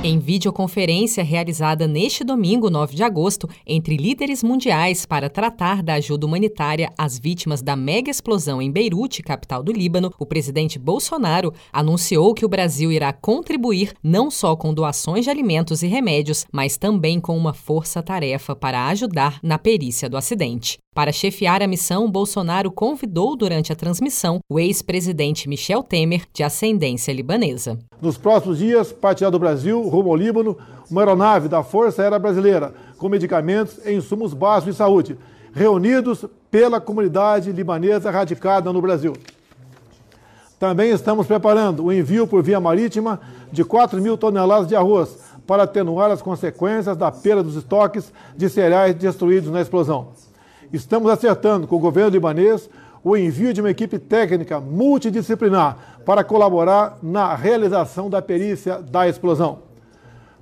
Em videoconferência realizada neste domingo, 9 de agosto, entre líderes mundiais para tratar da ajuda humanitária às vítimas da mega explosão em Beirute, capital do Líbano, o presidente Bolsonaro anunciou que o Brasil irá contribuir não só com doações de alimentos e remédios, mas também com uma força-tarefa para ajudar na perícia do acidente. Para chefiar a missão, Bolsonaro convidou durante a transmissão o ex-presidente Michel Temer, de ascendência libanesa. Nos próximos dias, partirá do Brasil, rumo ao Líbano, uma aeronave da Força Aérea Brasileira, com medicamentos e insumos básicos de saúde, reunidos pela comunidade libanesa radicada no Brasil. Também estamos preparando o envio por via marítima de 4 mil toneladas de arroz para atenuar as consequências da perda dos estoques de cereais destruídos na explosão. Estamos acertando com o governo libanês o envio de uma equipe técnica multidisciplinar para colaborar na realização da perícia da explosão.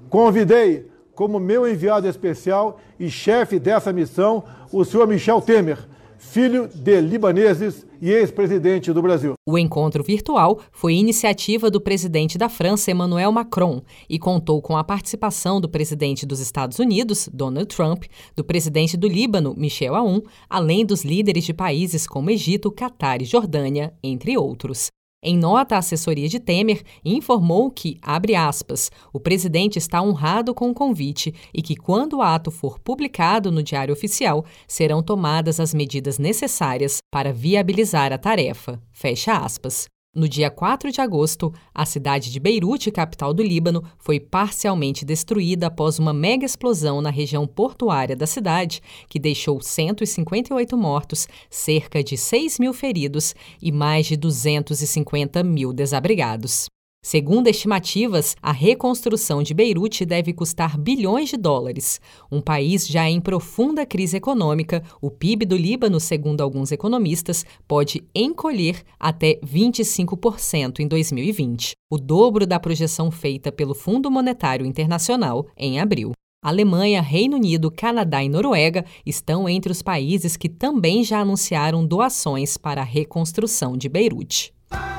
Convidei como meu enviado especial e chefe dessa missão o senhor Michel Temer, filho de libaneses e ex-presidente do Brasil. O encontro virtual foi iniciativa do presidente da França, Emmanuel Macron, e contou com a participação do presidente dos Estados Unidos, Donald Trump, do presidente do Líbano, Michel Aoun, além dos líderes de países como Egito, Catar e Jordânia, entre outros. Em nota, a assessoria de Temer informou que, abre aspas, o presidente está honrado com o convite e que, quando o ato for publicado no Diário Oficial, serão tomadas as medidas necessárias para viabilizar a tarefa. Fecha aspas. No dia 4 de agosto, a cidade de Beirute, capital do Líbano, foi parcialmente destruída após uma mega explosão na região portuária da cidade, que deixou 158 mortos, cerca de 6 mil feridos e mais de 250 mil desabrigados. Segundo estimativas, a reconstrução de Beirute deve custar bilhões de dólares. Um país já em profunda crise econômica, o PIB do Líbano, segundo alguns economistas, pode encolher até 25% em 2020, o dobro da projeção feita pelo Fundo Monetário Internacional em abril. Alemanha, Reino Unido, Canadá e Noruega estão entre os países que também já anunciaram doações para a reconstrução de Beirute.